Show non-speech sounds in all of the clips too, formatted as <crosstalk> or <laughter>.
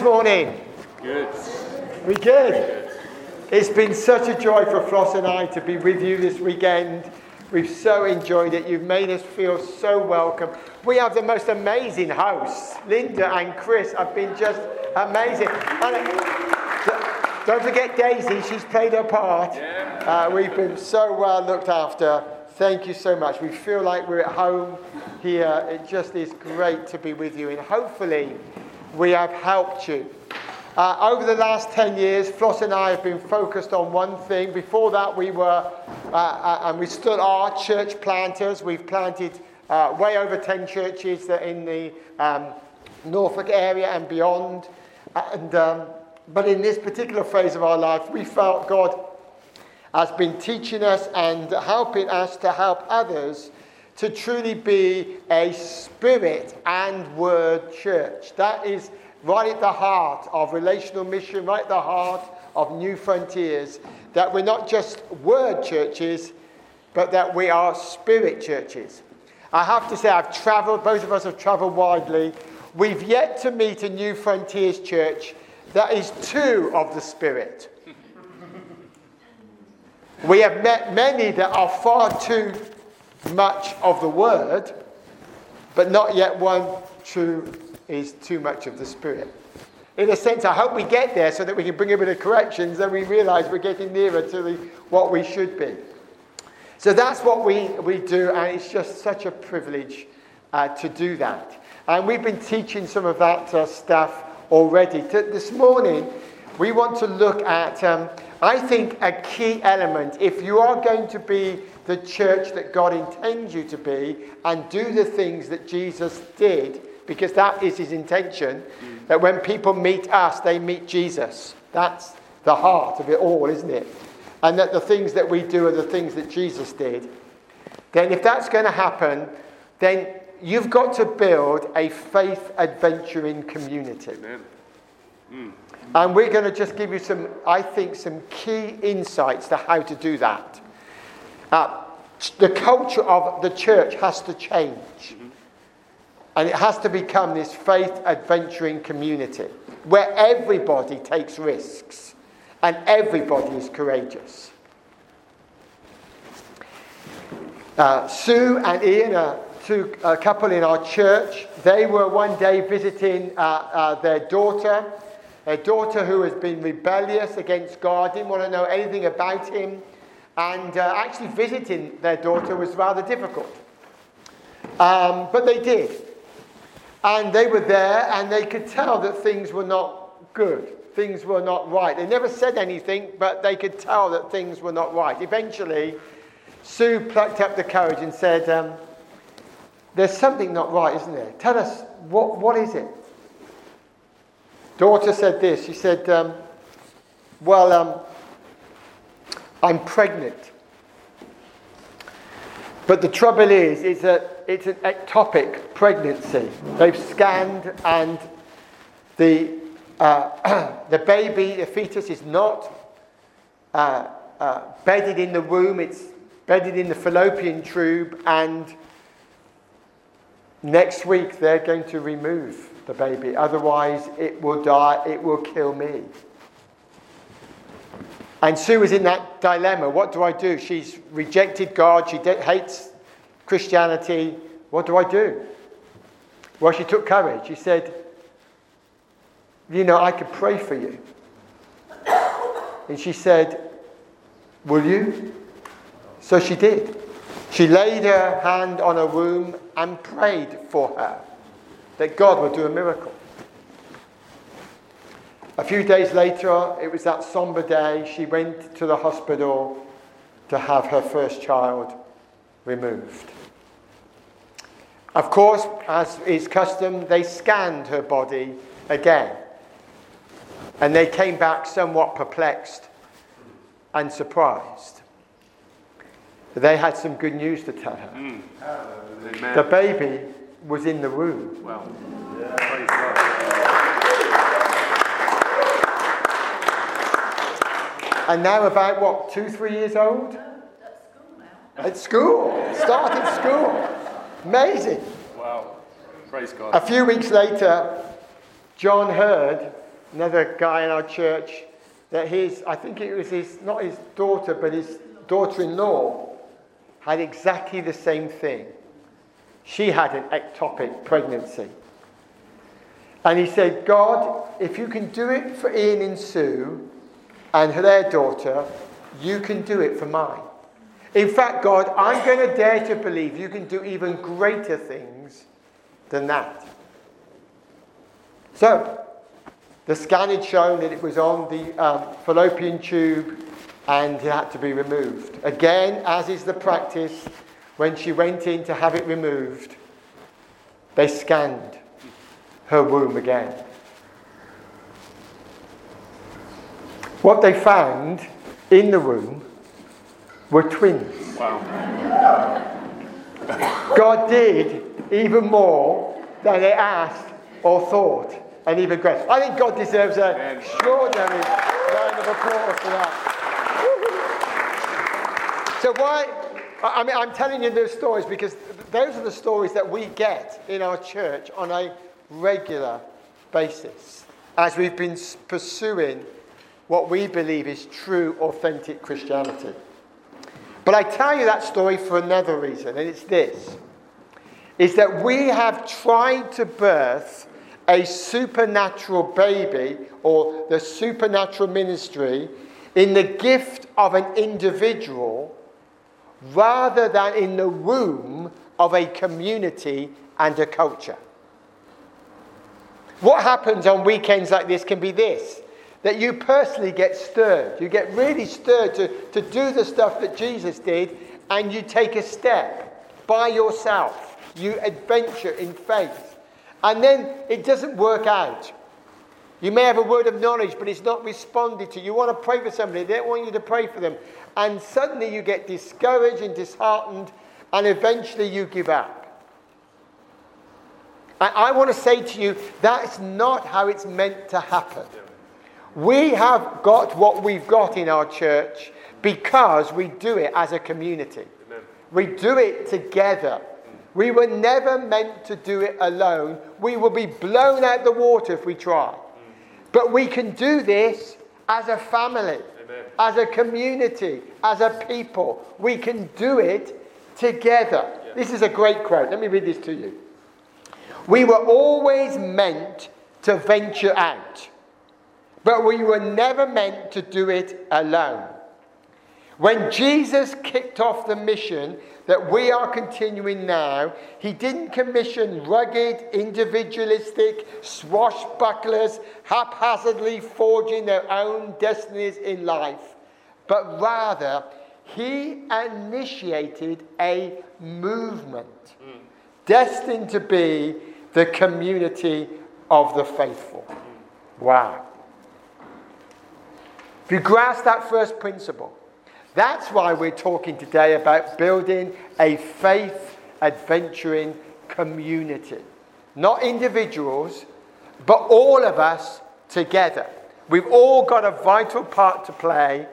this morning? Good. We good? It's been such a joy for Floss and I to be with you this weekend. We've so enjoyed it. You've made us feel so welcome. We have the most amazing hosts. Linda and Chris have been just amazing. And uh, don't forget Daisy, she's played her part. Uh, we've been so well looked after. Thank you so much. We feel like we're at home here. It just is great to be with you, and hopefully, we have helped you. Uh, over the last 10 years, Floss and I have been focused on one thing. Before that, we were, uh, uh, and we stood our church planters. We've planted uh, way over 10 churches in the um, Norfolk area and beyond. And, um, but in this particular phase of our life, we felt God has been teaching us and helping us to help others to truly be a spirit and word church. That is right at the heart of relational mission, right at the heart of Newfrontiers. That we're not just word churches, but that we are spirit churches. I have to say, I've traveled, both of us have traveled widely. We've yet to meet a Newfrontiers church that is two of the Spirit. <laughs> We have met many that are far too much of the word, but not yet one true is too much of the spirit. In a sense, I hope we get there so that we can bring a bit of corrections and we realize we're getting nearer to the, what we should be. So that's what we, we do, and it's just such a privilege uh, to do that. And we've been teaching some of that uh, stuff already. To, this morning, we want to look at um, I think a key element, if you are going to be the church that God intends you to be and do the things that Jesus did, because that is his intention, mm. that when people meet us, they meet Jesus. That's the heart of it all, isn't it? And that the things that we do are the things that Jesus did. Then, if that's going to happen, then you've got to build a faith adventuring community. Mm. And we're going to just give you some, I think, some key insights to how to do that. Uh, the culture of the church has to change. And it has to become this faith adventuring community where everybody takes risks and everybody is courageous. Uh, Sue and Ian are two, a couple in our church. They were one day visiting uh, uh, their daughter a daughter who has been rebellious against God, didn't want to know anything about him, and uh, actually visiting their daughter was rather difficult. Um, but they did. And they were there, and they could tell that things were not good. Things were not right. They never said anything, but they could tell that things were not right. Eventually, Sue plucked up the courage and said, um, There's something not right, isn't there? Tell us, what, what is it? Daughter said this. She said, um, Well, um, I'm pregnant. But the trouble is, it's, a, it's an ectopic pregnancy. They've scanned, and the, uh, <clears throat> the baby, the fetus, is not uh, uh, bedded in the womb, it's bedded in the fallopian tube, and next week they're going to remove the baby. Otherwise, it will die, it will kill me. And Sue was in that dilemma. What do I do? She's rejected God, she de- hates Christianity. What do I do? Well, she took courage. She said, You know, I could pray for you. And she said, Will you? So she did. She laid her hand on her womb and prayed for her that God would do a miracle. A few days later, it was that somber day, she went to the hospital to have her first child removed. Of course, as is custom, they scanned her body again. And they came back somewhat perplexed and surprised. They had some good news to tell her. Mm. The baby was in the room. Wow. And now about what, two, three years old? At school now. At school. Started school. Amazing. Wow. Praise God. A few weeks later, John heard another guy in our church that his, I think it was his, not his daughter, but his daughter in law had exactly the same thing. She had an ectopic pregnancy. And he said, God, if you can do it for Ian and Sue and their daughter, you can do it for mine. In fact, God, I'm going to dare to believe you can do even greater things than that. So, the scan had shown that it was on the um, fallopian tube and it had to be removed. Again, as is the practice, when she went in to have it removed, they scanned her womb again. What they found in the womb were twins. Wow. God did even more than they asked or thought, and even greater. I think God deserves an extraordinary round of applause for that. So why? I mean, I'm telling you those stories because those are the stories that we get in our church on a regular basis as we've been pursuing what we believe is true, authentic Christianity. But I tell you that story for another reason, and it's this is that we have tried to birth a supernatural baby or the supernatural ministry in the gift of an individual rather than in the womb of a community and a culture. What happens on weekends like this can be this that you personally get stirred. You get really stirred to, to do the stuff that Jesus did, and you take a step by yourself. You adventure in faith. And then it doesn't work out. You may have a word of knowledge, but it's not responded to. You want to pray for somebody, they don't want you to pray for them. And suddenly you get discouraged and disheartened, and eventually you give up. And I want to say to you, that's not how it's meant to happen. We have got what we've got in our church because we do it as a community. Amen. We do it together. We were never meant to do it alone. We will be blown out the water if we try. But we can do this as a family, Amen. as a community, as a people. We can do it together. Yeah. This is a great quote. Let me read this to you. We were always meant to venture out, but we were never meant to do it alone. When Jesus kicked off the mission that we are continuing now, he didn't commission rugged, individualistic swashbucklers haphazardly forging their own destinies in life, but rather he initiated a movement mm. destined to be the community of the faithful. Wow. If you grasp that first principle, that's why we're talking today about building a faith adventuring community. Not individuals, but all of us together. We've all got a vital part to play,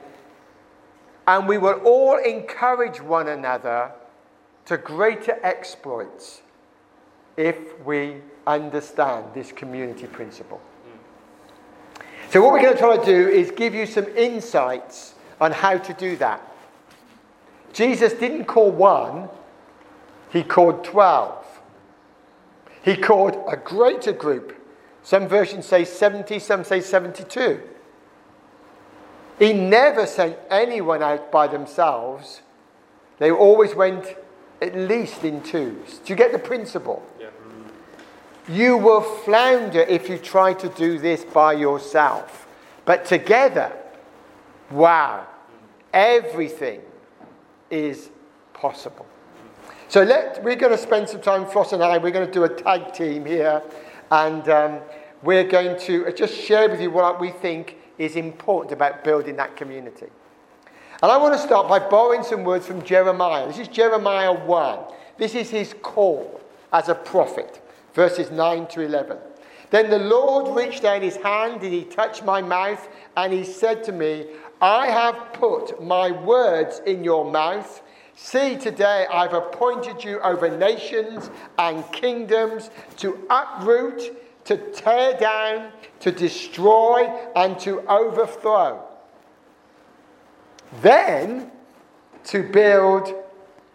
and we will all encourage one another to greater exploits if we understand this community principle. So, what we're going to try to do is give you some insights on how to do that. Jesus didn't call one, he called 12. He called a greater group. Some versions say 70, some say 72. He never sent anyone out by themselves, they always went at least in twos. Do you get the principle? You will flounder if you try to do this by yourself. But together, wow, everything is possible. So let, we're going to spend some time, Floss and I, we're going to do a tag team here. And um, we're going to just share with you what we think is important about building that community. And I want to start by borrowing some words from Jeremiah. This is Jeremiah 1. This is his call as a prophet verses 9 to 11. Then the Lord reached out his hand and he touched my mouth and he said to me, I have put my words in your mouth. See, today I've appointed you over nations and kingdoms to uproot, to tear down, to destroy, and to overthrow. Then to build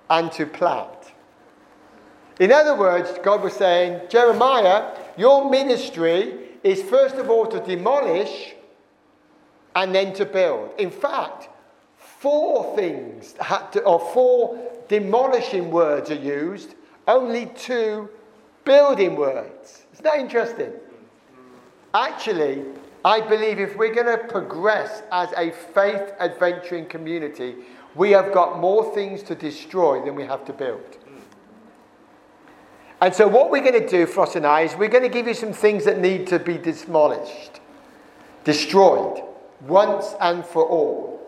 and to plant. In other words, God was saying, Jeremiah, your ministry is first of all to demolish and then to build. In fact, four things to, or four demolishing words are used, only two building words. Isn't that interesting? Actually, I believe if we're going to progress as a faith adventuring community, we have got more things to destroy than we have to build. And so, what we're going to do, Floss and I, is we're going to give you some things that need to be demolished, destroyed, once and for all.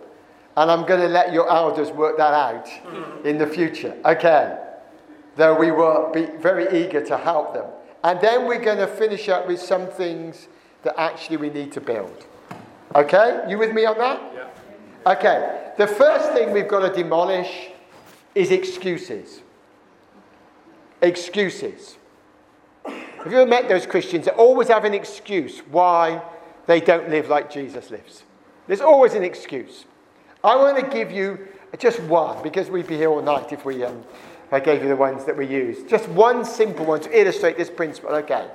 And I'm going to let your elders work that out mm-hmm. in the future. Okay. Though we will be very eager to help them. And then we're going to finish up with some things that actually we need to build. Okay? You with me on that? Yeah. Okay. The first thing we've got to demolish is excuses excuses. Have you ever met those Christians that always have an excuse why they don't live like Jesus lives? There's always an excuse. I want to give you just one because we'd be here all night if we um, if I gave you the ones that we use. Just one simple one to illustrate this principle. Okay.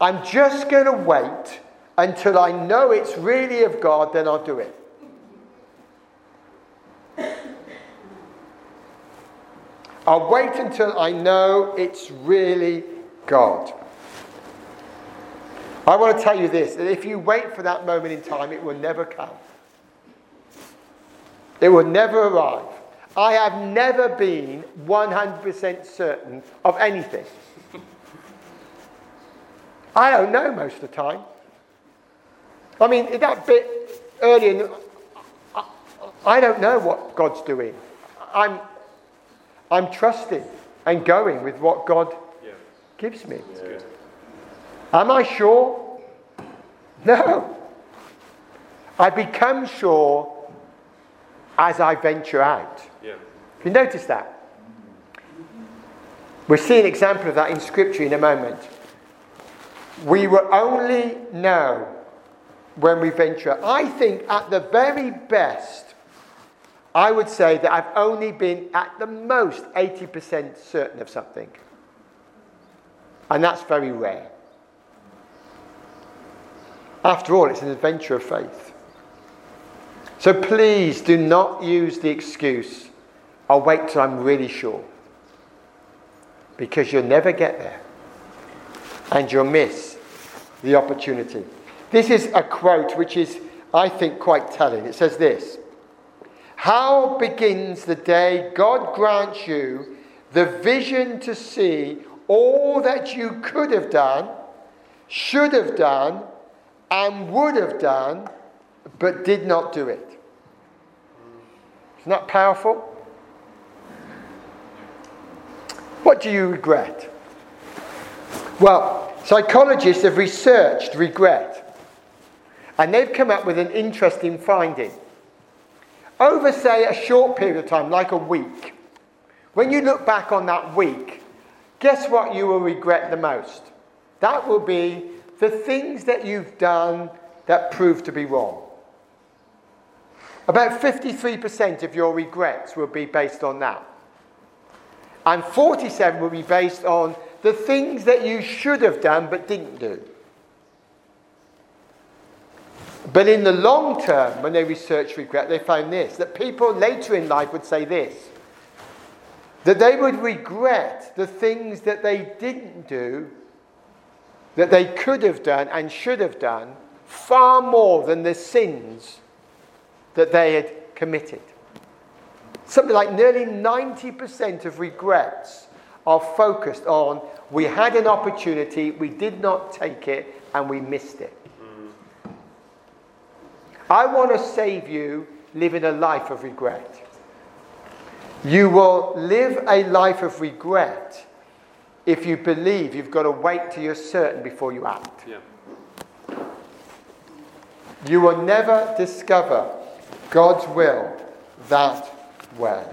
I'm just going to wait until I know it's really of God, then I'll do it. I'll wait until I know it's really God. I want to tell you this that if you wait for that moment in time, it will never come. It will never arrive. I have never been 100% certain of anything. I don't know most of the time. I mean, that bit earlier, I don't know what God's doing. I'm I'm trusting and going with what God yeah. gives me. Yeah. Am I sure? No. I become sure as I venture out. Yeah. you notice that? We'll see an example of that in Scripture in a moment. We will only know when we venture. I think at the very best, I would say that I've only been at the most 80% certain of something. And that's very rare. After all, it's an adventure of faith. So please do not use the excuse, I'll wait till I'm really sure. Because you'll never get there. And you'll miss the opportunity. This is a quote which is, I think, quite telling. It says this how begins the day God grants you the vision to see all that you could have done, should have done, and would have done, but did not do it? Isn't that powerful? What do you regret? Well, psychologists have researched regret, and they've come up with an interesting finding over, say, a short period of time, like a week, when you look back on that week, guess what you will regret the most? That will be the things that you've done that proved to be wrong. About 53% of your regrets will be based on that. And 47 will be based on the things that you should have done but didn't do. But in the long term, when they researched regret, they found this that people later in life would say this that they would regret the things that they didn't do, that they could have done and should have done, far more than the sins that they had committed. Something like nearly 90% of regrets are focused on we had an opportunity, we did not take it, and we missed it. I want to save you living a life of regret. You will live a life of regret if you believe you've got to wait till you're certain before you act. Yeah. You will never discover God's will that way.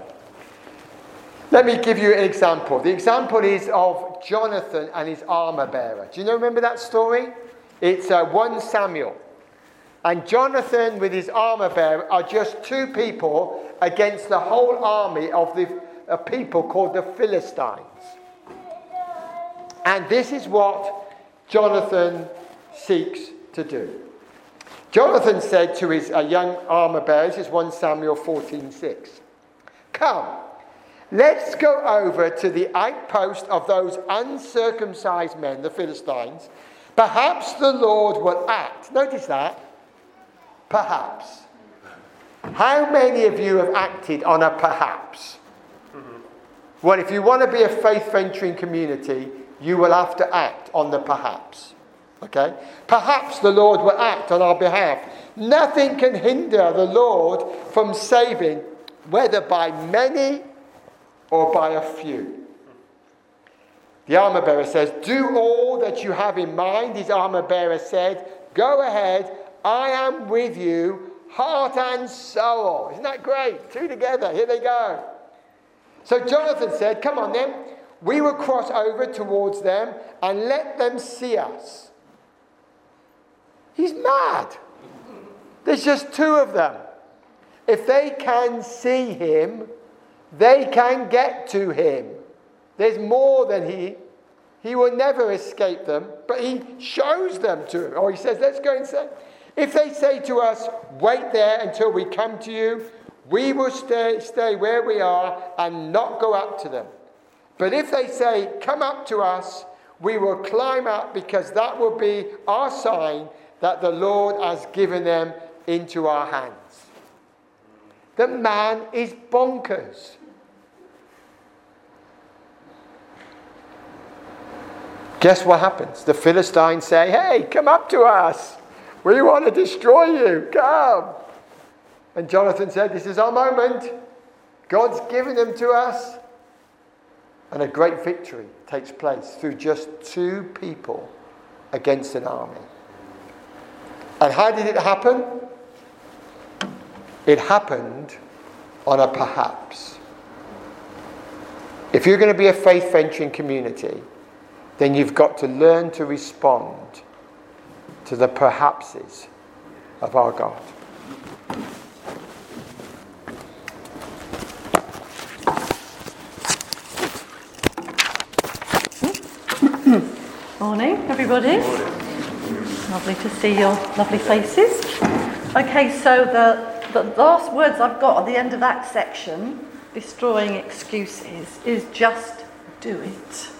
Let me give you an example. The example is of Jonathan and his armor bearer. Do you know, remember that story? It's uh, 1 Samuel. And Jonathan, with his armor bearer, are just two people against the whole army of the a people called the Philistines. And this is what Jonathan seeks to do. Jonathan said to his uh, young armor bearer, this is 1 Samuel 14 6, Come, let's go over to the outpost of those uncircumcised men, the Philistines. Perhaps the Lord will act. Notice that. Perhaps. How many of you have acted on a perhaps? Mm-hmm. Well, if you want to be a faith venturing community, you will have to act on the perhaps. Okay? Perhaps the Lord will act on our behalf. Nothing can hinder the Lord from saving, whether by many or by a few. The armor bearer says, Do all that you have in mind. His armor bearer said, Go ahead, I am with you, heart and soul. Isn't that great? Two together, here they go. So Jonathan said, Come on then, we will cross over towards them and let them see us. He's mad. There's just two of them. If they can see him, they can get to him. There's more than he. He will never escape them, but he shows them to him. Or he says, Let's go and say. If they say to us, Wait there until we come to you, we will stay, stay where we are and not go up to them. But if they say, Come up to us, we will climb up because that will be our sign that the Lord has given them into our hands. The man is bonkers. Guess what happens? The Philistines say, Hey, come up to us. We want to destroy you. Come. And Jonathan said, This is our moment. God's given them to us. And a great victory takes place through just two people against an army. And how did it happen? It happened on a perhaps. If you're going to be a faith venturing community, then you've got to learn to respond to the perhapses of our God. Morning, everybody. Lovely to see your lovely faces. Okay, so the, the last words I've got at the end of that section, destroying excuses, is just do it.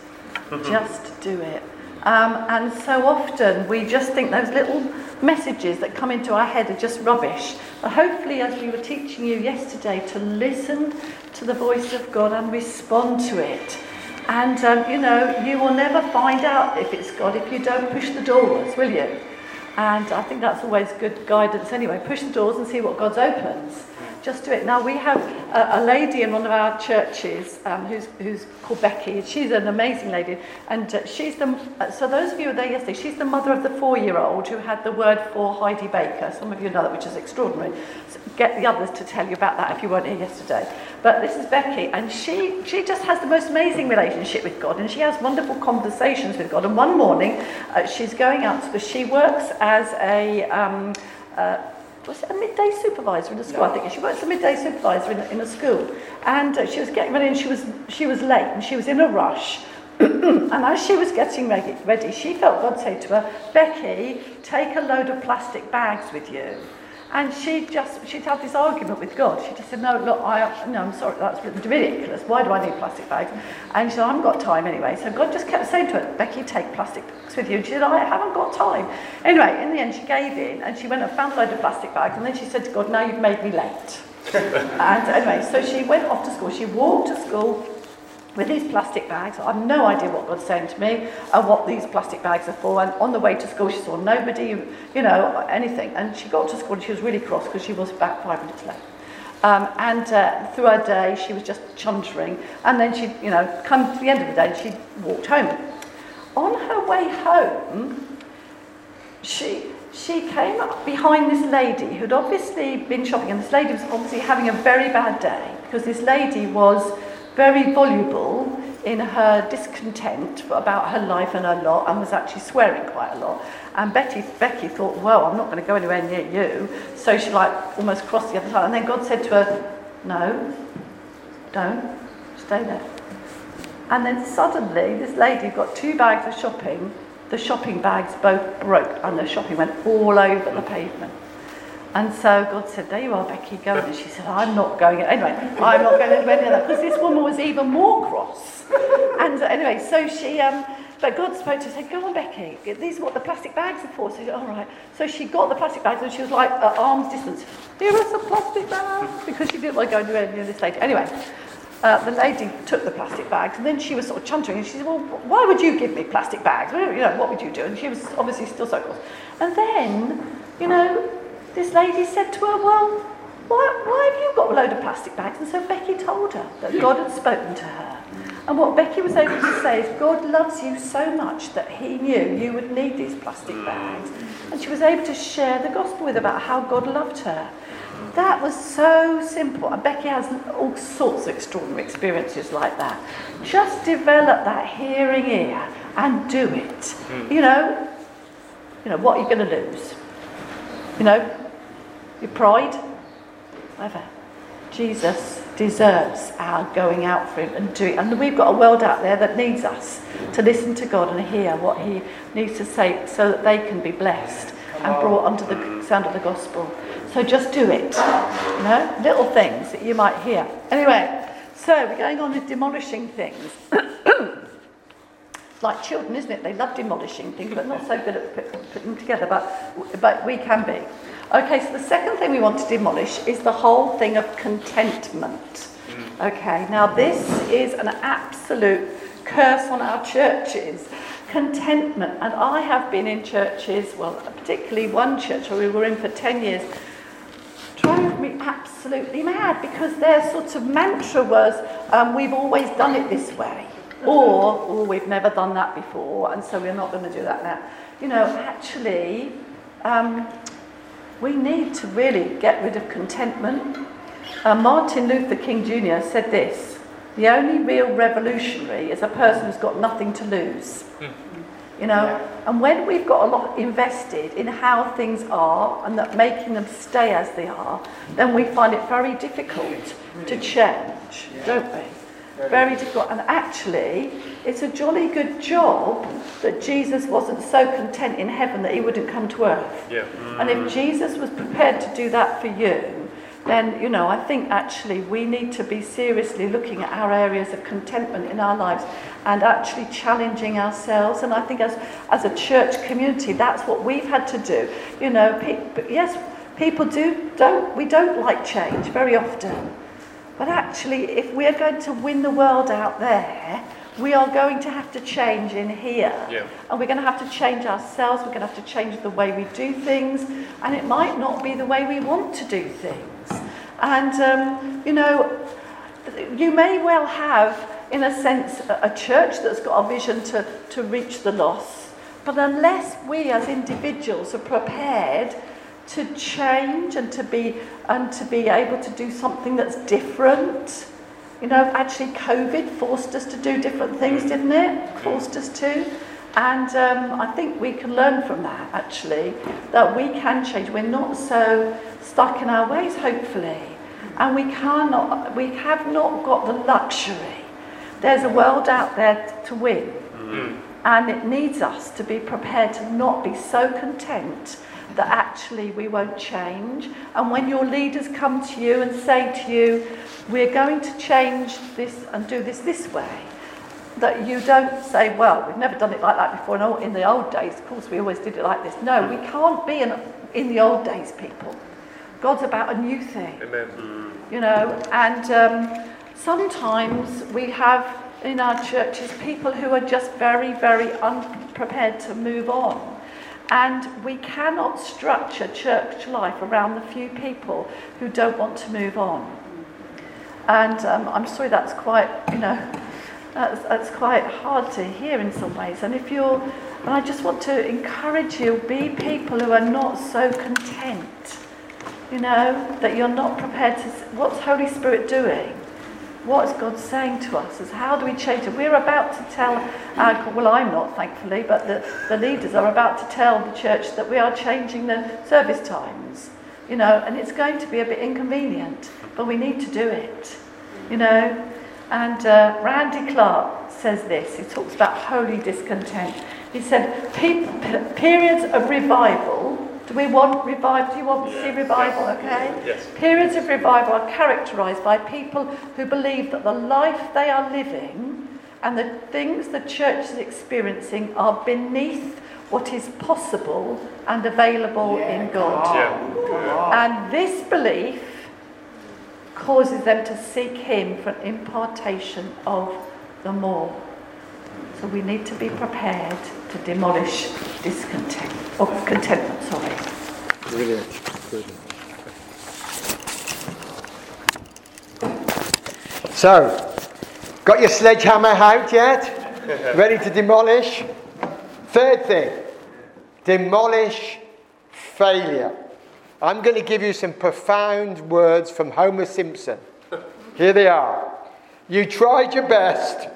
<laughs> just do it. Um, and so often we just think those little messages that come into our head are just rubbish. But hopefully, as we were teaching you yesterday, to listen to the voice of God and respond to it and, um, you know, you will never find out if it's God if you don't push the doors, will you? And I think that's always good guidance anyway. Push the doors and see what God opens just do it. Now, we have a, a lady in one of our churches um, who's, who's called Becky. She's an amazing lady. And uh, she's the, uh, so those of you who were there yesterday, she's the mother of the four-year-old who had the word for Heidi Baker. Some of you know that, which is extraordinary. So get the others to tell you about that if you weren't here yesterday. But this is Becky, and she, she just has the most amazing relationship with God, and she has wonderful conversations with God. And one morning, uh, she's going out because she works as a... Um, uh, was a midday supervisor in a school? No. I think she works as a midday supervisor in a, in a school. And uh, she was getting ready and she was, she was late and she was in a rush. <clears throat> and as she was getting ready, she felt God say to her, Becky, take a load of plastic bags with you. And she just, she'd had this argument with God. She just said, no, look, I, no, I'm sorry, that's ridiculous. Why do I need plastic bags? And she said, I haven't got time anyway. So God just kept saying to her, Becky, take plastic bags with you. And she said, I haven't got time. Anyway, in the end, she gave in and she went and found a load of plastic bags. And then she said to God, now you've made me late. <laughs> and anyway, so she went off to school. She walked to school with these plastic bags. I have no idea what God's saying to me and what these plastic bags are for. And on the way to school, she saw nobody, you know, anything. And she got to school and she was really cross because she was back five minutes late. Um, and uh, through her day, she was just chuntering. And then she, you know, come to the end of the day, she walked home. On her way home, she she came up behind this lady who'd obviously been shopping, and this lady was obviously having a very bad day because this lady was very voluble in her discontent about her life and her lot and was actually swearing quite a lot. And Betty, Becky thought, well, I'm not going to go anywhere near you. So she like almost crossed the other side. And then God said to her, no, don't, stay there. And then suddenly this lady got two bags of shopping. The shopping bags both broke and the shopping went all over the pavement. And so God said, There you are, Becky, go. And she said, I'm not going. Anyway, I'm not going anywhere near that because this woman was even more cross. And anyway, so she, um, but God spoke to her and said, Go on, Becky, these are what the plastic bags are for. So she said, All right. So she got the plastic bags and she was like at arm's distance, Here are some plastic bags because she didn't want to go anywhere near this lady. Anyway, uh, the lady took the plastic bags and then she was sort of chuntering and she said, Well, why would you give me plastic bags? You know, what would you do? And she was obviously still so cross. And then, you know, this lady said to her, Well, why, why have you got a load of plastic bags? And so Becky told her that hmm. God had spoken to her. And what Becky was able to say is, God loves you so much that He knew you would need these plastic bags. And she was able to share the gospel with about how God loved her. That was so simple. And Becky has all sorts of extraordinary experiences like that. Just develop that hearing ear and do it. Hmm. You know, you know, what are you going to lose? You know, your pride, whatever. Jesus deserves our going out for him and doing. And we've got a world out there that needs us to listen to God and hear what he needs to say so that they can be blessed and brought under the sound of the gospel. So just do it. You know, little things that you might hear. Anyway, so we're going on with demolishing things. <coughs> like children, isn't it? They love demolishing things, but not so good at putting them together. But, but we can be. Okay, so the second thing we want to demolish is the whole thing of contentment. Okay, now this is an absolute curse on our churches. Contentment. And I have been in churches, well, particularly one church where we were in for 10 years, drove me absolutely mad because their sort of mantra was, um, we've always done it this way. <laughs> Or, oh, we've never done that before, and so we're not going to do that now. You know, actually, um, we need to really get rid of contentment. Uh, Martin Luther King Jr. said this the only real revolutionary is a person who's got nothing to lose. Hmm. You know, yeah. and when we've got a lot invested in how things are and that making them stay as they are, then we find it very difficult to change, yeah. don't we? Very difficult. And actually, it's a jolly good job that Jesus wasn't so content in heaven that he wouldn't come to earth. Yeah. Mm. And if Jesus was prepared to do that for you, then, you know, I think actually we need to be seriously looking at our areas of contentment in our lives and actually challenging ourselves. And I think as, as a church community, that's what we've had to do. You know, pe- yes, people do, don't, we don't like change very often. But actually, if we're going to win the world out there, we are going to have to change in here. Yeah. And we're going to have to change ourselves, we're going to have to change the way we do things, and it might not be the way we want to do things. And, um, you know, you may well have, in a sense, a church that's got a vision to, to reach the lost, but unless we as individuals are prepared to change and to be and to be able to do something that's different. You know, actually, COVID forced us to do different things, didn't it? Forced us to. And um, I think we can learn from that, actually, that we can change. We're not so stuck in our ways, hopefully. And we cannot, we have not got the luxury. There's a world out there to win. Mm-hmm. And it needs us to be prepared to not be so content that actually we won't change. And when your leaders come to you and say to you, we're going to change this and do this this way, that you don't say, well, we've never done it like that before. No, in the old days, of course, we always did it like this. No, we can't be in, in the old days, people. God's about a new thing. Amen. You know, and um, sometimes we have in our churches people who are just very, very unprepared to move on. And we cannot structure church life around the few people who don't want to move on. And um, I'm sorry that's quite, you know, that's, that's quite hard to hear in some ways. And if you're, and I just want to encourage you, be people who are not so content, you know, that you're not prepared to, what's Holy Spirit doing? What is God saying to us? Is how do we change it? We're about to tell our, well, I'm not, thankfully, but the, the leaders are about to tell the church that we are changing the service times, you know, and it's going to be a bit inconvenient, but we need to do it, you know. And uh, Randy Clark says this, he talks about holy discontent. He said, periods of revival do we want revival? Do you want to see revival? Okay? Yes. Periods of revival are characterized by people who believe that the life they are living and the things the church is experiencing are beneath what is possible and available Yeah, in God. Yeah. And this belief causes them to seek Him for an impartation of the more. So we need to be prepared to demolish discontent, Oh, contentment, sorry. Brilliant. Brilliant. So, got your sledgehammer out yet? Ready to demolish? Third thing, demolish failure. I'm going to give you some profound words from Homer Simpson. Here they are. You tried your best,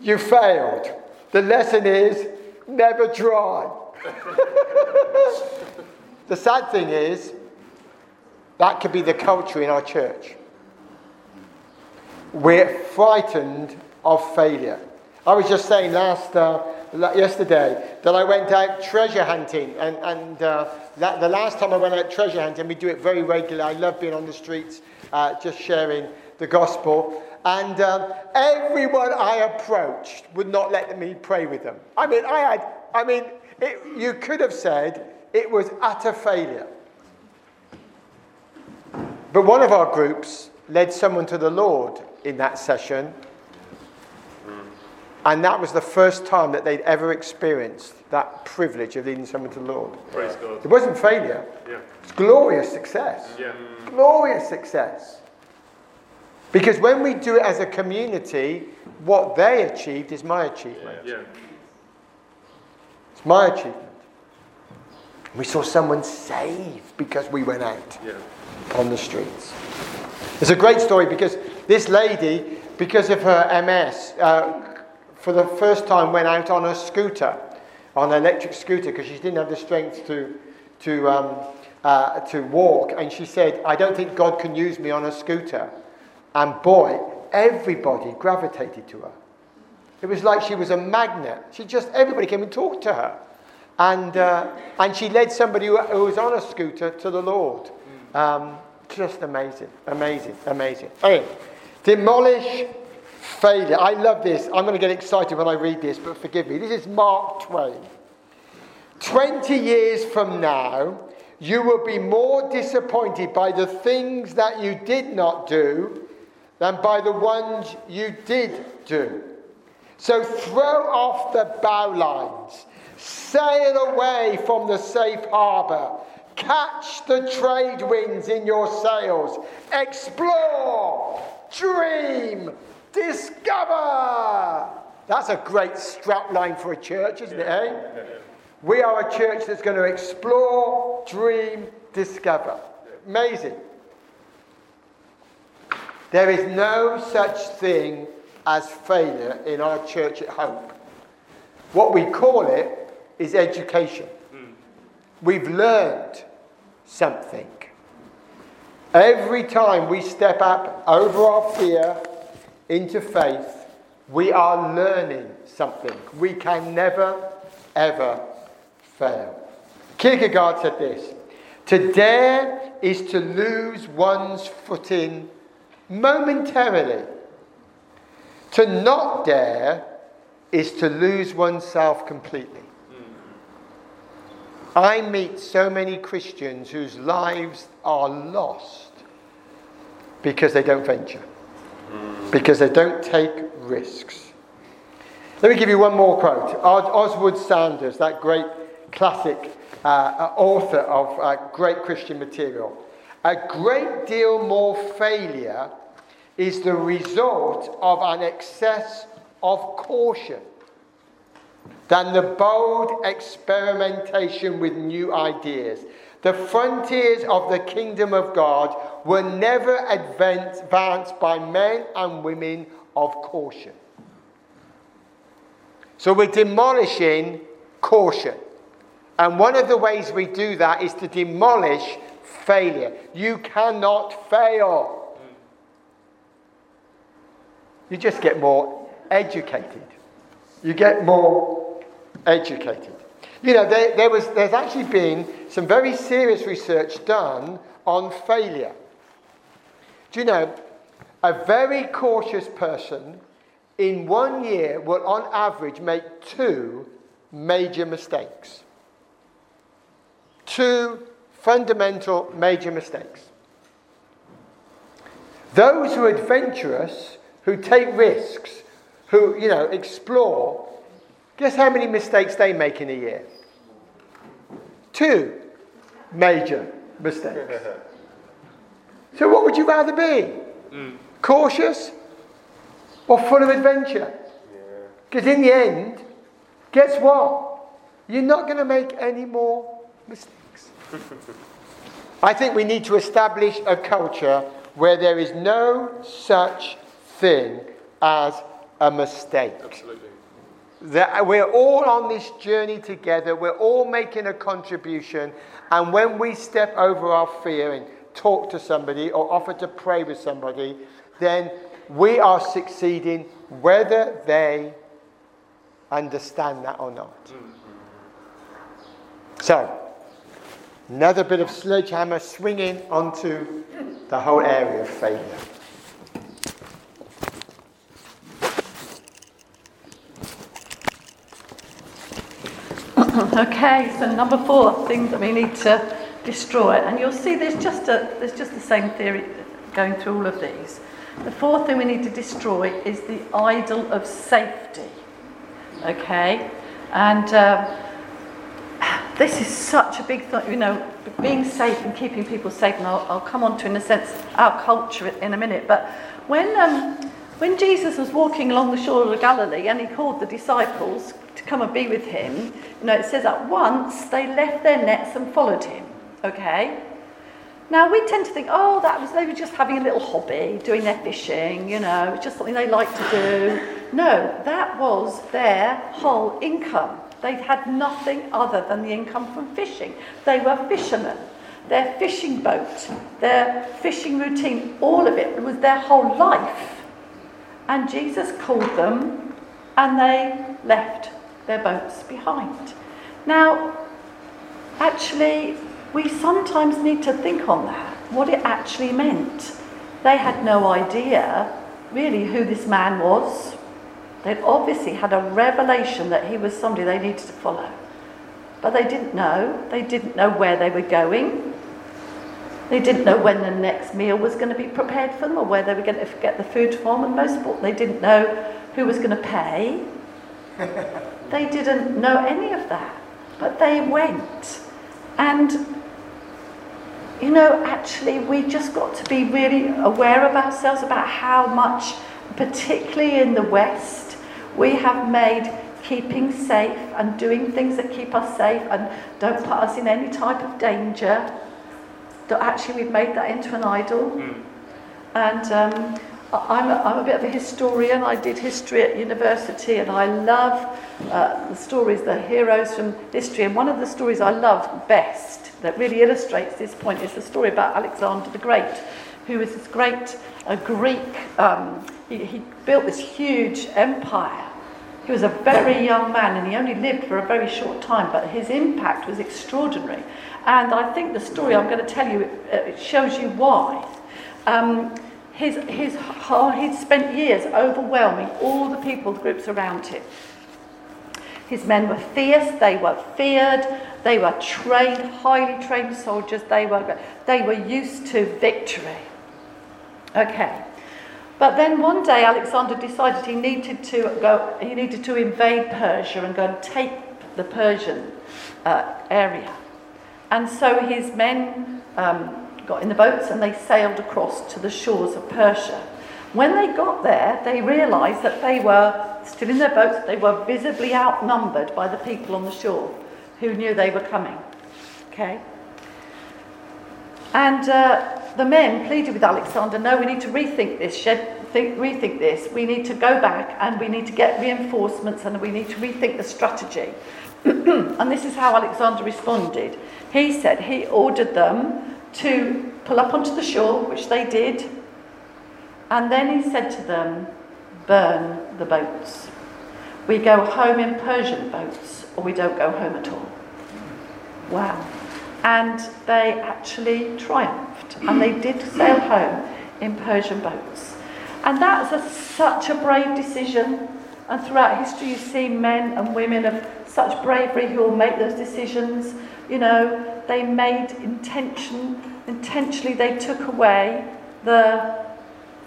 you failed. The lesson is never try. <laughs> the sad thing is, that could be the culture in our church. We're frightened of failure. I was just saying last uh, yesterday that I went out treasure hunting, and, and uh, that, the last time I went out treasure hunting, we do it very regularly. I love being on the streets, uh, just sharing the gospel. And um, everyone I approached would not let me pray with them. I mean, I had, I mean, it, you could have said it was utter failure. But one of our groups led someone to the Lord in that session. Hmm. And that was the first time that they'd ever experienced that privilege of leading someone to the Lord. Praise God. It wasn't failure, Yeah. it's glorious success. Yeah. Glorious success. Because when we do it as a community, what they achieved is my achievement. Yeah. It's my achievement. We saw someone saved because we went out Yeah. on the streets. It's a great story because this lady, because of her MS, uh, for the first time went out on a scooter, on an electric scooter, because she didn't have the strength to, to, um, uh, to walk. And she said, I don't think God can use me on a scooter. And boy, everybody gravitated to her. It was like she was a magnet. She just, everybody came and talked to her. And, uh, and she led somebody who, who was on a scooter to the Lord. Um, just amazing, amazing, amazing. Okay, demolish failure. I love this. I'm going to get excited when I read this, but forgive me. This is Mark Twain. 20 years from now, you will be more disappointed by the things that you did not do than by the ones you did do. So throw off the bowlines, sail away from the safe harbour, catch the trade winds in your sails, explore, dream, discover. That's a great strapline for a church, isn't it, eh? We are a church that's going to explore, dream, discover. Amazing. There is no such thing as failure in our church at Hope. What we call it is education. Hmm. We've learned something. Every time we step up over our fear into faith, we are learning something. We can never, ever fail. Kierkegaard said this To dare is to lose one's footing momentarily. To not dare is to lose oneself completely. I meet so many Christians whose lives are lost because they don't venture, because they don't take risks. Let me give you one more quote. Os- Oswald Sanders, that great classic uh, uh, author of uh, great Christian material. A great deal more failure is the result of an excess of caution than the bold experimentation with new ideas. The frontiers of the kingdom of God were never advanced by men and women of caution. So we're demolishing caution. And one of the ways we do that is to demolish failure. You cannot fail. You just get more educated. You get more educated. You know, there, there was, there's actually been some very serious research done on failure. Do you know, a very cautious person in one year will, on average, make two major mistakes. Two fundamental major mistakes. Those who are adventurous, who take risks, who, you know, explore, guess how many mistakes they make in a year? Two major mistakes. <laughs> so, what would you rather be? Mm. Cautious or full of adventure? Because in the end, guess what? You're not going to make any more mistakes. <laughs> I think we need to establish a culture where there is no such thing as a mistake. Absolutely. That we're all on this journey together, we're all making a contribution, and when we step over our fear and talk to somebody or offer to pray with somebody, then we are succeeding whether they understand that or not. Mm-hmm. So, another bit of sledgehammer swinging onto the whole area of failure. <laughs> okay, so number four, things that we need to destroy. And you'll see there's just, a, there's just the same theory going through all of these. The fourth thing we need to destroy is the idol of safety. Okay? And um, <sighs> this is such a big thing, you know, being safe and keeping people safe. And I'll, I'll, come on to, in a sense, our culture in a minute. But when, um, when Jesus was walking along the shore of Galilee and he called the disciples to come and be with him, you know, it says at once they left their nets and followed him. Okay? Now, we tend to think, oh, that was, they were just having a little hobby, doing their fishing, you know, it's just something they like to do. No, that was their whole income. They had nothing other than the income from fishing. They were fishermen. Their fishing boat, their fishing routine, all of it was their whole life. And Jesus called them and they left their boats behind. Now, actually, we sometimes need to think on that, what it actually meant. They had no idea, really, who this man was. They'd obviously had a revelation that he was somebody they needed to follow. But they didn't know. They didn't know where they were going. They didn't know when the next meal was going to be prepared for them or where they were going to get the food from. And most important, they didn't know who was going to pay. <laughs> they didn't know any of that. But they went. And you know, actually, we just got to be really aware of ourselves about how much, particularly in the West, we have made keeping safe and doing things that keep us safe and don't put us in any type of danger. That actually, we've made that into an idol. Mm. And um, I'm a, I'm a bit of a historian. I did history at university and I love uh, the stories, the heroes from history. And one of the stories I love best that really illustrates this point is the story about Alexander the Great, who was this great uh, Greek, um, he, he built this huge empire. He was a very young man and he only lived for a very short time, but his impact was extraordinary. And I think the story I'm going to tell you uh, it shows you why. Um, his, his, he'd spent years overwhelming all the people groups around him. His men were fierce, they were feared, they were trained, highly trained soldiers, they were, they were used to victory. Okay. But then one day Alexander decided he needed to go, he needed to invade Persia and go and take the Persian uh, area. And so his men um, got in the boats and they sailed across to the shores of Persia. When they got there, they realised that they were still in their boats, they were visibly outnumbered by the people on the shore who knew they were coming. Okay? And uh, the men pleaded with Alexander, no, we need to rethink this, shed, think, rethink this. We need to go back and we need to get reinforcements and we need to rethink the strategy. <clears throat> and this is how Alexander responded. He said he ordered them to pull up onto the shore, which they did, and then he said to them, burn the boats. We go home in Persian boats, or we don't go home at all. Wow. And they actually triumphed, and they did sail home in Persian boats. And that's a, such a brave decision. And throughout history, you see men and women of such bravery who will make those decisions. You know, they made intention, intentionally, they took away the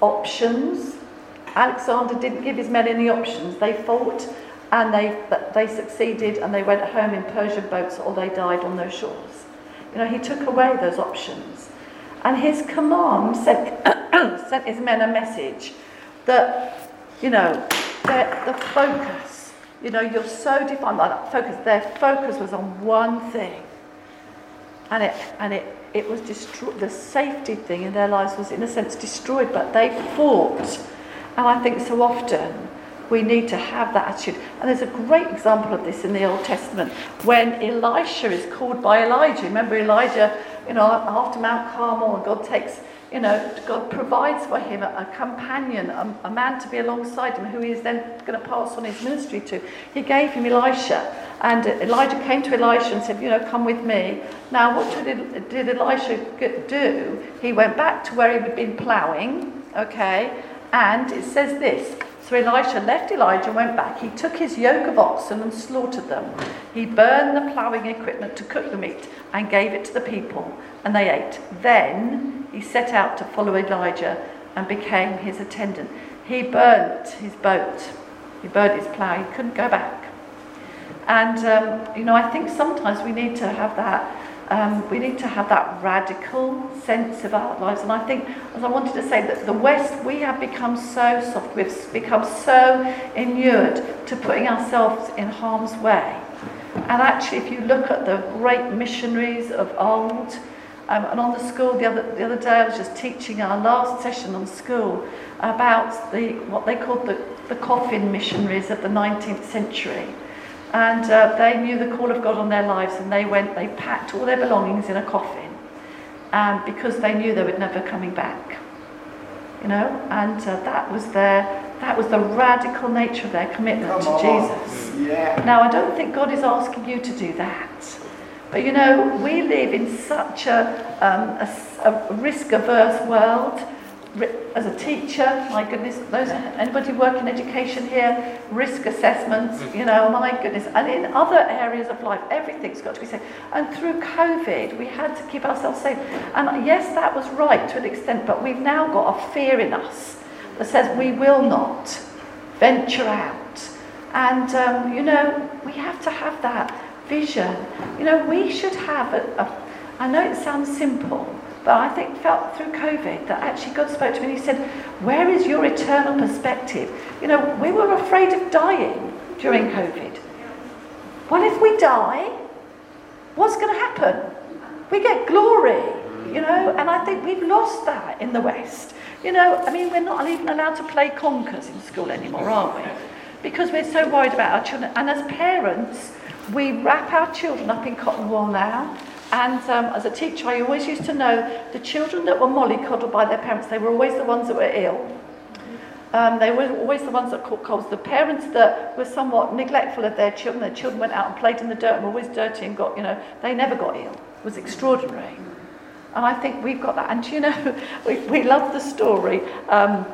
options. Alexander didn't give his men any options. They fought and they, they succeeded and they went home in Persian boats or they died on those shores. You know, he took away those options. And his command sent, <coughs> sent his men a message that, you know, the focus, you know, you're so defined by that focus. Their focus was on one thing. And it, and it, it was destroyed, the safety thing in their lives was in a sense destroyed, but they fought. And I think so often we need to have that attitude. And there's a great example of this in the Old Testament when Elisha is called by Elijah. Remember Elijah, you know, after Mount Carmel, God takes, you know, God provides for him a, a companion, a, a man to be alongside him who he is then going to pass on his ministry to. He gave him Elisha. And Elijah came to Elisha and said, You know, come with me. Now, what did, did Elisha do? He went back to where he had been ploughing, okay, and it says this so Elisha left Elijah and went back. He took his yoke of oxen and slaughtered them. He burned the ploughing equipment to cook the meat and gave it to the people, and they ate. Then he set out to follow Elijah and became his attendant. He burnt his boat, he burnt his plough, he couldn't go back. And, um, you know, I think sometimes we need to have that um, we need to have that radical sense of our lives. And I think, as I wanted to say, that the West, we have become so soft, we've become so inured to putting ourselves in harm's way. And actually, if you look at the great missionaries of old, um, and on the school the other, the other day, I was just teaching our last session on school about the, what they called the, the coffin missionaries of the 19th century. And uh, they knew the call of God on their lives, and they went, they packed all their belongings in a coffin um, because they knew they were never coming back. You know, and uh, that was their, that was the radical nature of their commitment Come to on. Jesus. Yeah. Now, I don't think God is asking you to do that. But you know, we live in such a, um, a, a risk averse world as a teacher, my goodness, those anybody work in education here, risk assessments, you know, my goodness, and in other areas of life, everything's got to be safe. And through COVID, we had to keep ourselves safe. And yes, that was right to an extent, but we've now got a fear in us that says we will not venture out. And um, you know, we have to have that vision. You know, we should have a, a I know it sounds simple, but I think felt through COVID that actually God spoke to me and He said, Where is your eternal perspective? You know, we were afraid of dying during COVID. What if we die? What's going to happen? We get glory, you know, and I think we've lost that in the West. You know, I mean, we're not even allowed to play conkers in school anymore, are we? Because we're so worried about our children. And as parents, we wrap our children up in cotton wool now and um, as a teacher, I always used to know the children that were mollycoddled by their parents, they were always the ones that were ill. Um, they were always the ones that caught colds. The parents that were somewhat neglectful of their children, their children went out and played in the dirt and were always dirty and got, you know, they never got ill. It was extraordinary. And I think we've got that. And you know, <laughs> we, we love the story. Um,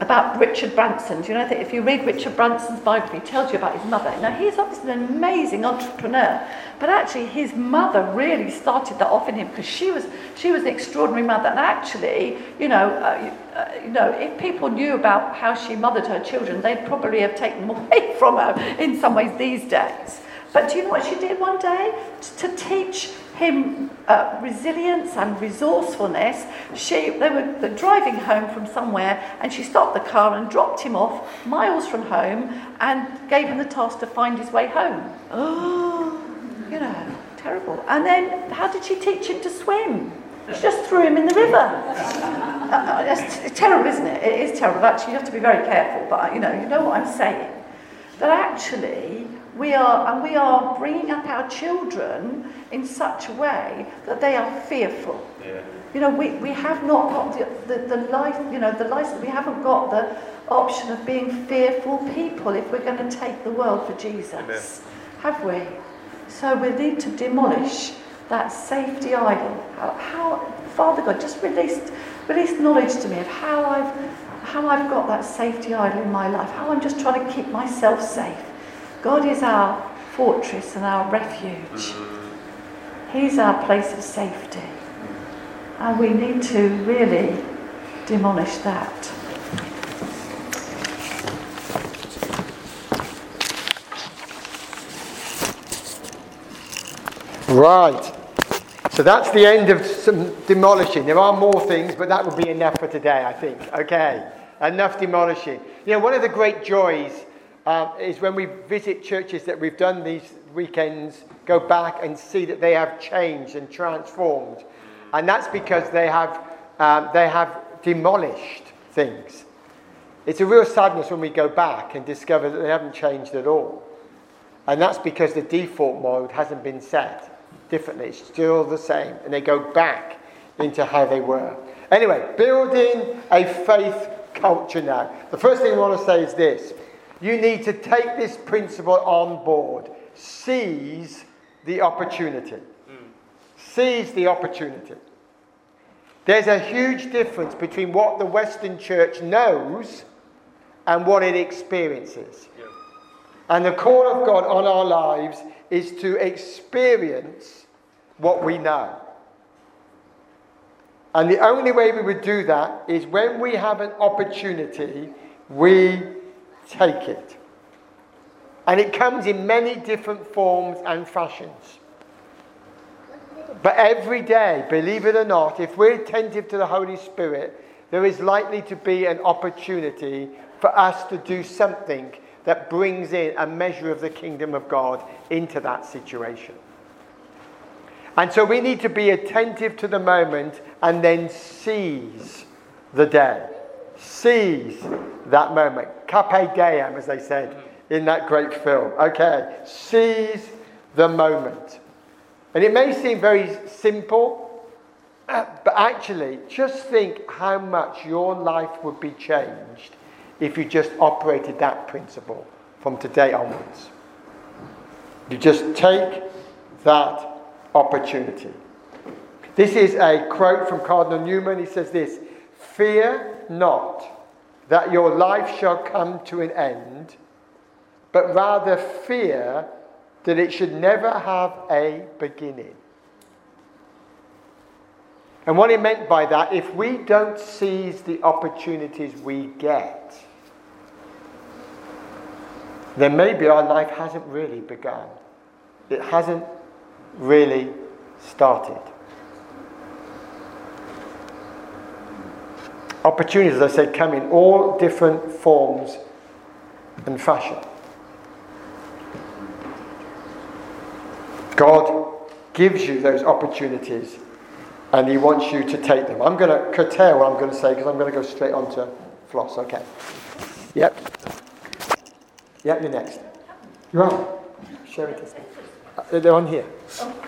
about Richard Branson. Do you know that if you read Richard Branson's biography, it tells you about his mother. Now, he's obviously an amazing entrepreneur, but actually his mother really started that off in him because she was, she was an extraordinary mother. And actually, you know, uh, uh, you know, if people knew about how she mothered her children, they'd probably have taken them <laughs> away from her in some ways these days. But do you know what she did one day? To teach him uh, resilience and resourcefulness. She, they were driving home from somewhere and she stopped the car and dropped him off miles from home and gave him the task to find his way home. Oh, <gasps> you know, terrible. And then how did she teach him to swim? She just threw him in the river. Uh, it's terrible, isn't it? It is terrible. Actually, you have to be very careful. But you know, you know what I'm saying. That actually we are, and we are bringing up our children in such a way that they are fearful. Yeah. You know, we, we have not got the, the, the life, you know, the license, we haven't got the option of being fearful people if we're going to take the world for Jesus. Amen. Have we? So we need to demolish that safety idol. How, how Father God just released, released knowledge to me of how I've, how I've got that safety idol in my life, how I'm just trying to keep myself safe. God is our fortress and our refuge. He's our place of safety. And we need to really demolish that. Right. So that's the end of some demolishing. There are more things, but that would be enough for today, I think. Okay. Enough demolishing. You know, one of the great joys um, is when we visit churches that we've done these weekends, go back and see that they have changed and transformed. And that's because they have, um, they have demolished things. It's a real sadness when we go back and discover that they haven't changed at all. And that's because the default mode hasn't been set differently. It's still the same. And they go back into how they were. Anyway, building a faith culture now. The first thing I want to say is this you need to take this principle on board. Seize the opportunity. Seize the opportunity. There's a huge difference between what the Western church knows and what it experiences. Yeah. And the call of God on our lives is to experience what we know. And the only way we would do that is when we have an opportunity, we take it. And it comes in many different forms and fashions. But every day, believe it or not, if we're attentive to the Holy Spirit, there is likely to be an opportunity for us to do something that brings in a measure of the kingdom of God into that situation. And so we need to be attentive to the moment and then seize the day. Seize that moment. Carpe diem, as they said in that great film. Okay, seize the moment. And it may seem very simple, but actually, just think how much your life would be changed if you just operated that principle from today onwards. You just take that opportunity. This is a quote from Cardinal Newman. He says this Fear not that your life shall come to an end, but rather fear that it should never have a beginning. And what he meant by that, if we don't seize the opportunities we get, then maybe our life hasn't really begun. It hasn't really started. Opportunities, as I said, come in all different forms and fashion. God gives you those opportunities and He wants you to take them. I'm going to curtail what I'm going to say because I'm going to go straight on to Floss. Okay. Yep. Yep, you're next. You're on. Share it. Uh, they're on here.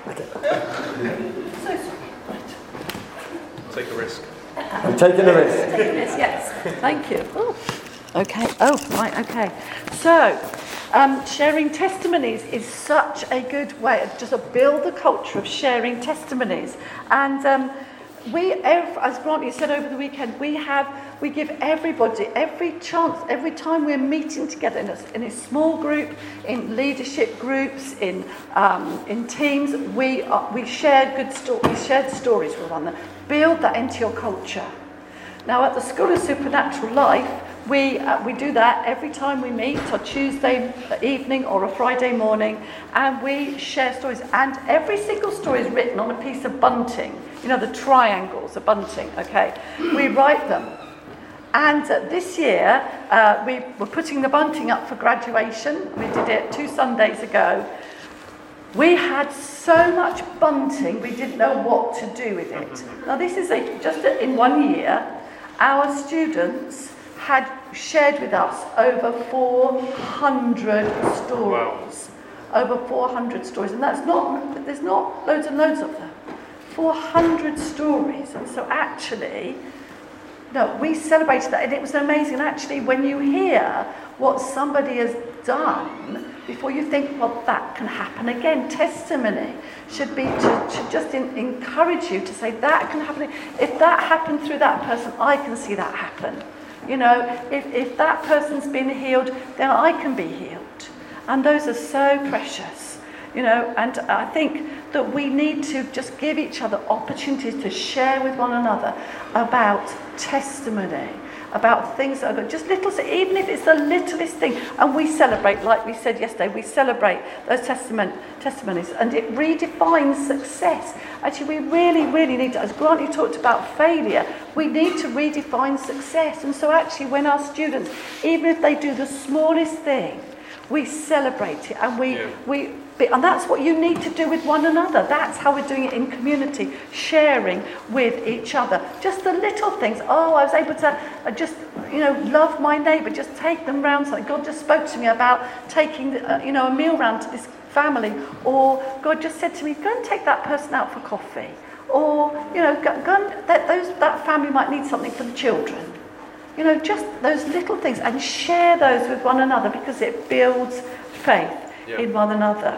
Okay. <laughs> Take a risk. I'm taking a risk. Taking a risk, yes. Thank you. Okay. Oh, right. Okay. So, um, sharing testimonies is such a good way of just build the culture of sharing testimonies. And um, we, as Grant you said over the weekend, we have we give everybody every chance every time we're meeting together in a, in a small group, in leadership groups, in um, in teams. We are, we share good stories. We share stories with one another. Build that into your culture. Now, at the School of Supernatural Life, we, uh, we do that every time we meet, a Tuesday evening or a Friday morning, and we share stories. And every single story is written on a piece of bunting. You know, the triangles, the bunting, okay? We write them. And uh, this year, uh, we were putting the bunting up for graduation. We did it two Sundays ago. We had so much bunting, we didn't know what to do with it. Now, this is a, just in one year, our students had shared with us over 400 stories. Wow. Over 400 stories, and that's not, there's not loads and loads of them. 400 stories, and so actually, no, we celebrated that, and it was amazing. Actually, when you hear what somebody has done, before you think, well, that can happen again, testimony should be to, just in, encourage you to say, that can happen. If that happened through that person, I can see that happen. You know, if, if that person's been healed, then I can be healed. And those are so precious. You know, and I think that we need to just give each other opportunities to share with one another about testimony about things that are good. Just little, even if it's the littlest thing. And we celebrate, like we said yesterday, we celebrate those testament, testimonies and it redefines success. Actually, we really, really need to, as Grant, you talked about failure, we need to redefine success. And so actually, when our students, even if they do the smallest thing, we celebrate it and we, yeah. we and that's what you need to do with one another. That's how we're doing it in community, sharing with each other. Just the little things. Oh, I was able to uh, just, you know, love my neighbour, just take them round something. God just spoke to me about taking, uh, you know, a meal round to this family. Or God just said to me, go and take that person out for coffee. Or, you know, go, go and, that, those, that family might need something for the children. You know, just those little things and share those with one another because it builds faith yeah. in one another.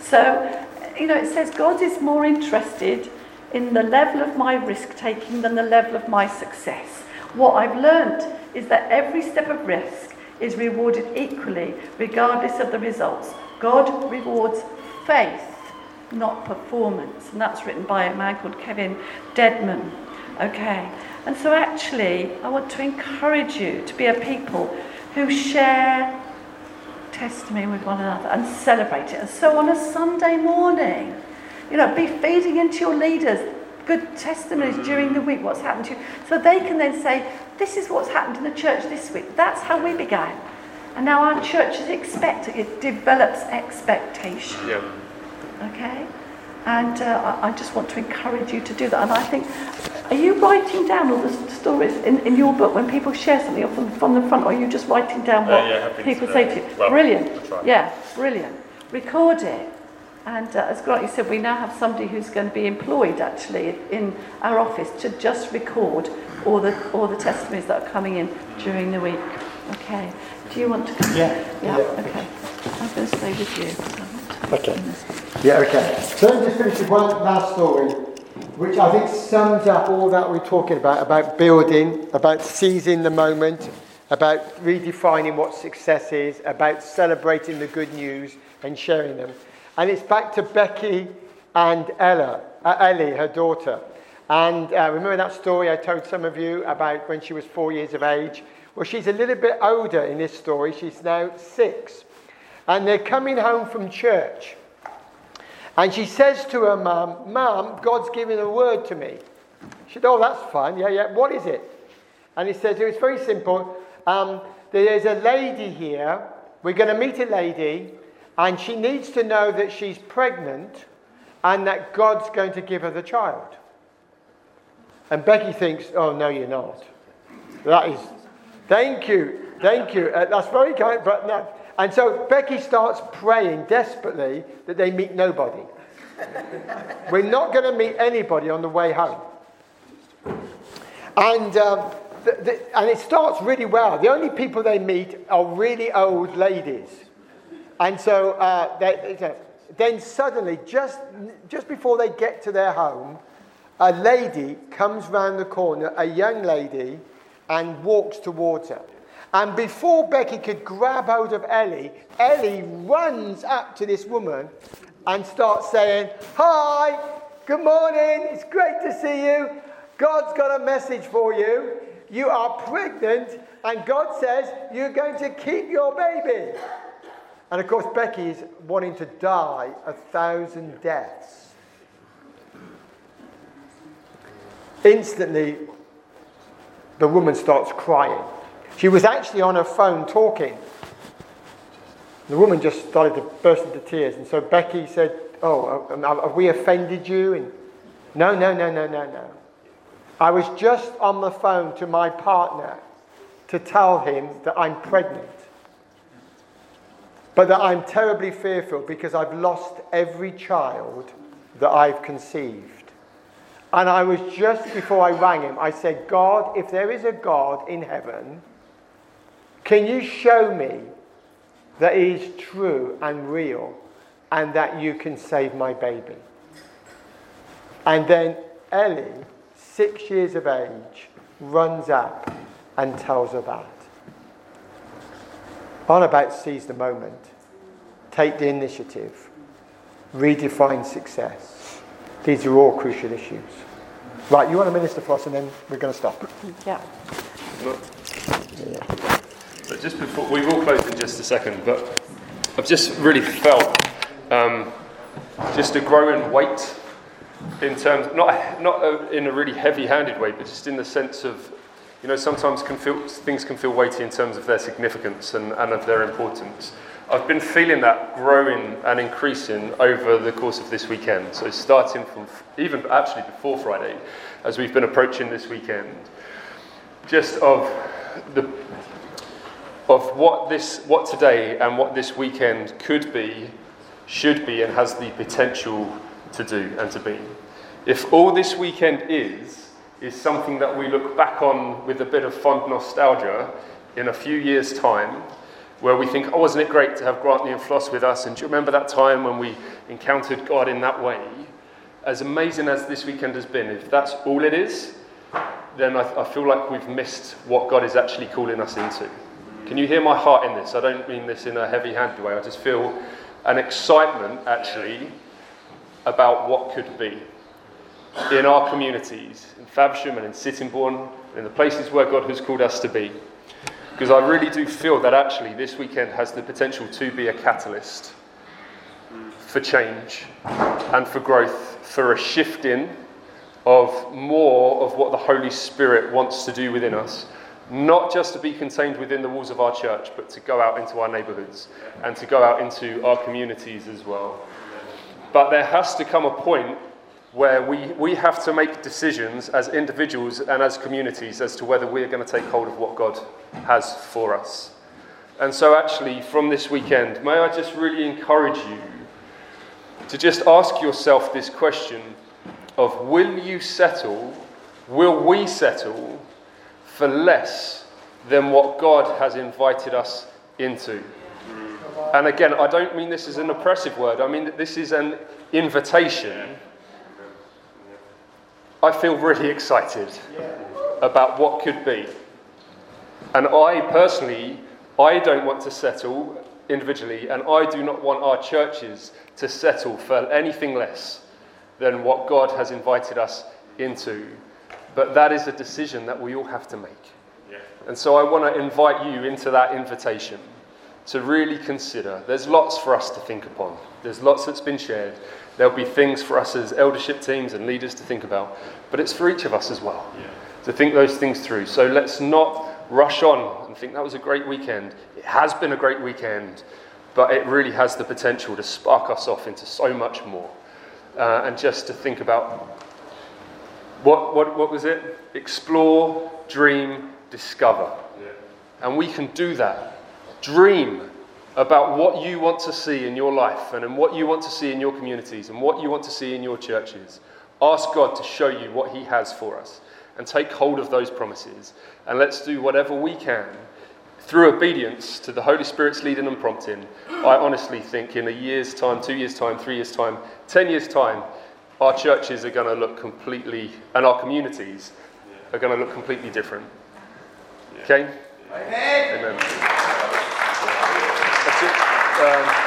So, you know, it says God is more interested in the level of my risk taking than the level of my success. What I've learned is that every step of risk is rewarded equally, regardless of the results. God rewards faith, not performance. And that's written by a man called Kevin Dedmon. Okay. And so, actually, I want to encourage you to be a people who share testimony with one another and celebrate it. And so on a Sunday morning, you know, be feeding into your leaders good testimonies during the week, what's happened to you. So they can then say, this is what's happened in the church this week. That's how we began. And now our church is expecting, it develops expectation. Yeah. Okay? And uh, I just want to encourage you to do that. And I think, are you writing down all the stories in, in your book when people share something from, from the front, or are you just writing down uh, what uh, yeah, people to, say to you? Well, brilliant. Yeah, brilliant. Record it. And uh, as Grant, you said, we now have somebody who's going to be employed actually in our office to just record all the, all the testimonies that are coming in during the week. Okay. Do you want to come? Yeah. Yeah, yeah. okay. I'm going to stay with you. Okay. Yeah, okay. So let me just finish with one last story, which I think sums up all that we're talking about about building, about seizing the moment, about redefining what success is, about celebrating the good news and sharing them. And it's back to Becky and Ella, uh, Ellie, her daughter. And uh, remember that story I told some of you about when she was four years of age? Well, she's a little bit older in this story. She's now six. And they're coming home from church. And she says to her mum, Mum, God's given a word to me. She said, Oh, that's fun. Yeah, yeah. What is it? And he says, It was very simple. Um, there's a lady here. We're going to meet a lady, and she needs to know that she's pregnant and that God's going to give her the child. And Becky thinks, Oh, no, you're not. That is, thank you, thank you. Uh, that's very kind, but no. And so Becky starts praying desperately that they meet nobody. We're not going to meet anybody on the way home. And, um, and it starts really well. The only people they meet are really old ladies. And so uh, they, then suddenly, just, just before they get to their home, a lady comes round the corner, a young lady, and walks towards her. And before Becky could grab hold of Ellie, Ellie runs up to this woman and starts saying, Hi, good morning, it's great to see you. God's got a message for you. You are pregnant, and God says you're going to keep your baby. And of course, Becky's wanting to die a thousand deaths. Instantly, the woman starts crying. She was actually on her phone talking. The woman just started to burst into tears. And so Becky said, oh, um, have we offended you? And no, no, no, no, no, no. I was just on the phone to my partner to tell him that I'm pregnant. But that I'm terribly fearful because I've lost every child that I've conceived. And I was just before I rang him, I said, God, if there is a God in heaven, can you show me that He is true and real and that you can save my baby? And then Ellie, six years of age, runs up and tells her that. On about seize the moment, take the initiative, redefine success. These are all crucial issues. Right, you want to minister for us and then we're going to stop. Yeah. yeah. But just before, we will close in just a second, but I've just really felt um, just a growing weight in terms, not, not a, in a really heavy handed way, but just in the sense of, you know, sometimes can feel, things can feel weighty in terms of their significance and, and of their importance. I've been feeling that growing and increasing over the course of this weekend. So, starting from even actually before Friday, as we've been approaching this weekend, just of the of what this what today and what this weekend could be, should be, and has the potential to do and to be. If all this weekend is is something that we look back on with a bit of fond nostalgia in a few years' time where we think, oh, wasn't it great to have Grantley and Floss with us? And do you remember that time when we encountered God in that way? As amazing as this weekend has been, if that's all it is, then I, I feel like we've missed what God is actually calling us into. Can you hear my heart in this? I don't mean this in a heavy handed way. I just feel an excitement, actually, about what could be in our communities, in Faversham and in Sittingbourne, in the places where God has called us to be. Because I really do feel that actually this weekend has the potential to be a catalyst for change and for growth, for a shifting of more of what the Holy Spirit wants to do within us. Not just to be contained within the walls of our church, but to go out into our neighbourhoods and to go out into our communities as well. But there has to come a point where we, we have to make decisions as individuals and as communities as to whether we are going to take hold of what God has for us. And so, actually, from this weekend, may I just really encourage you to just ask yourself this question of will you settle, will we settle for less than what God has invited us into? And again, I don't mean this as an oppressive word, I mean that this is an invitation I feel really excited about what could be. And I personally, I don't want to settle individually, and I do not want our churches to settle for anything less than what God has invited us into. But that is a decision that we all have to make. And so I want to invite you into that invitation to really consider. There's lots for us to think upon, there's lots that's been shared. There'll be things for us as eldership teams and leaders to think about, but it's for each of us as well yeah. to think those things through. So let's not rush on and think that was a great weekend. It has been a great weekend, but it really has the potential to spark us off into so much more. Uh, and just to think about what, what, what was it? Explore, dream, discover. Yeah. And we can do that. Dream about what you want to see in your life and in what you want to see in your communities and what you want to see in your churches. Ask God to show you what He has for us and take hold of those promises. And let's do whatever we can through obedience to the Holy Spirit's leading and prompting. I honestly think in a year's time, two years' time, three years' time, ten years' time, our churches are going to look completely, and our communities are going to look completely different. Okay? Amen. Amen. Um,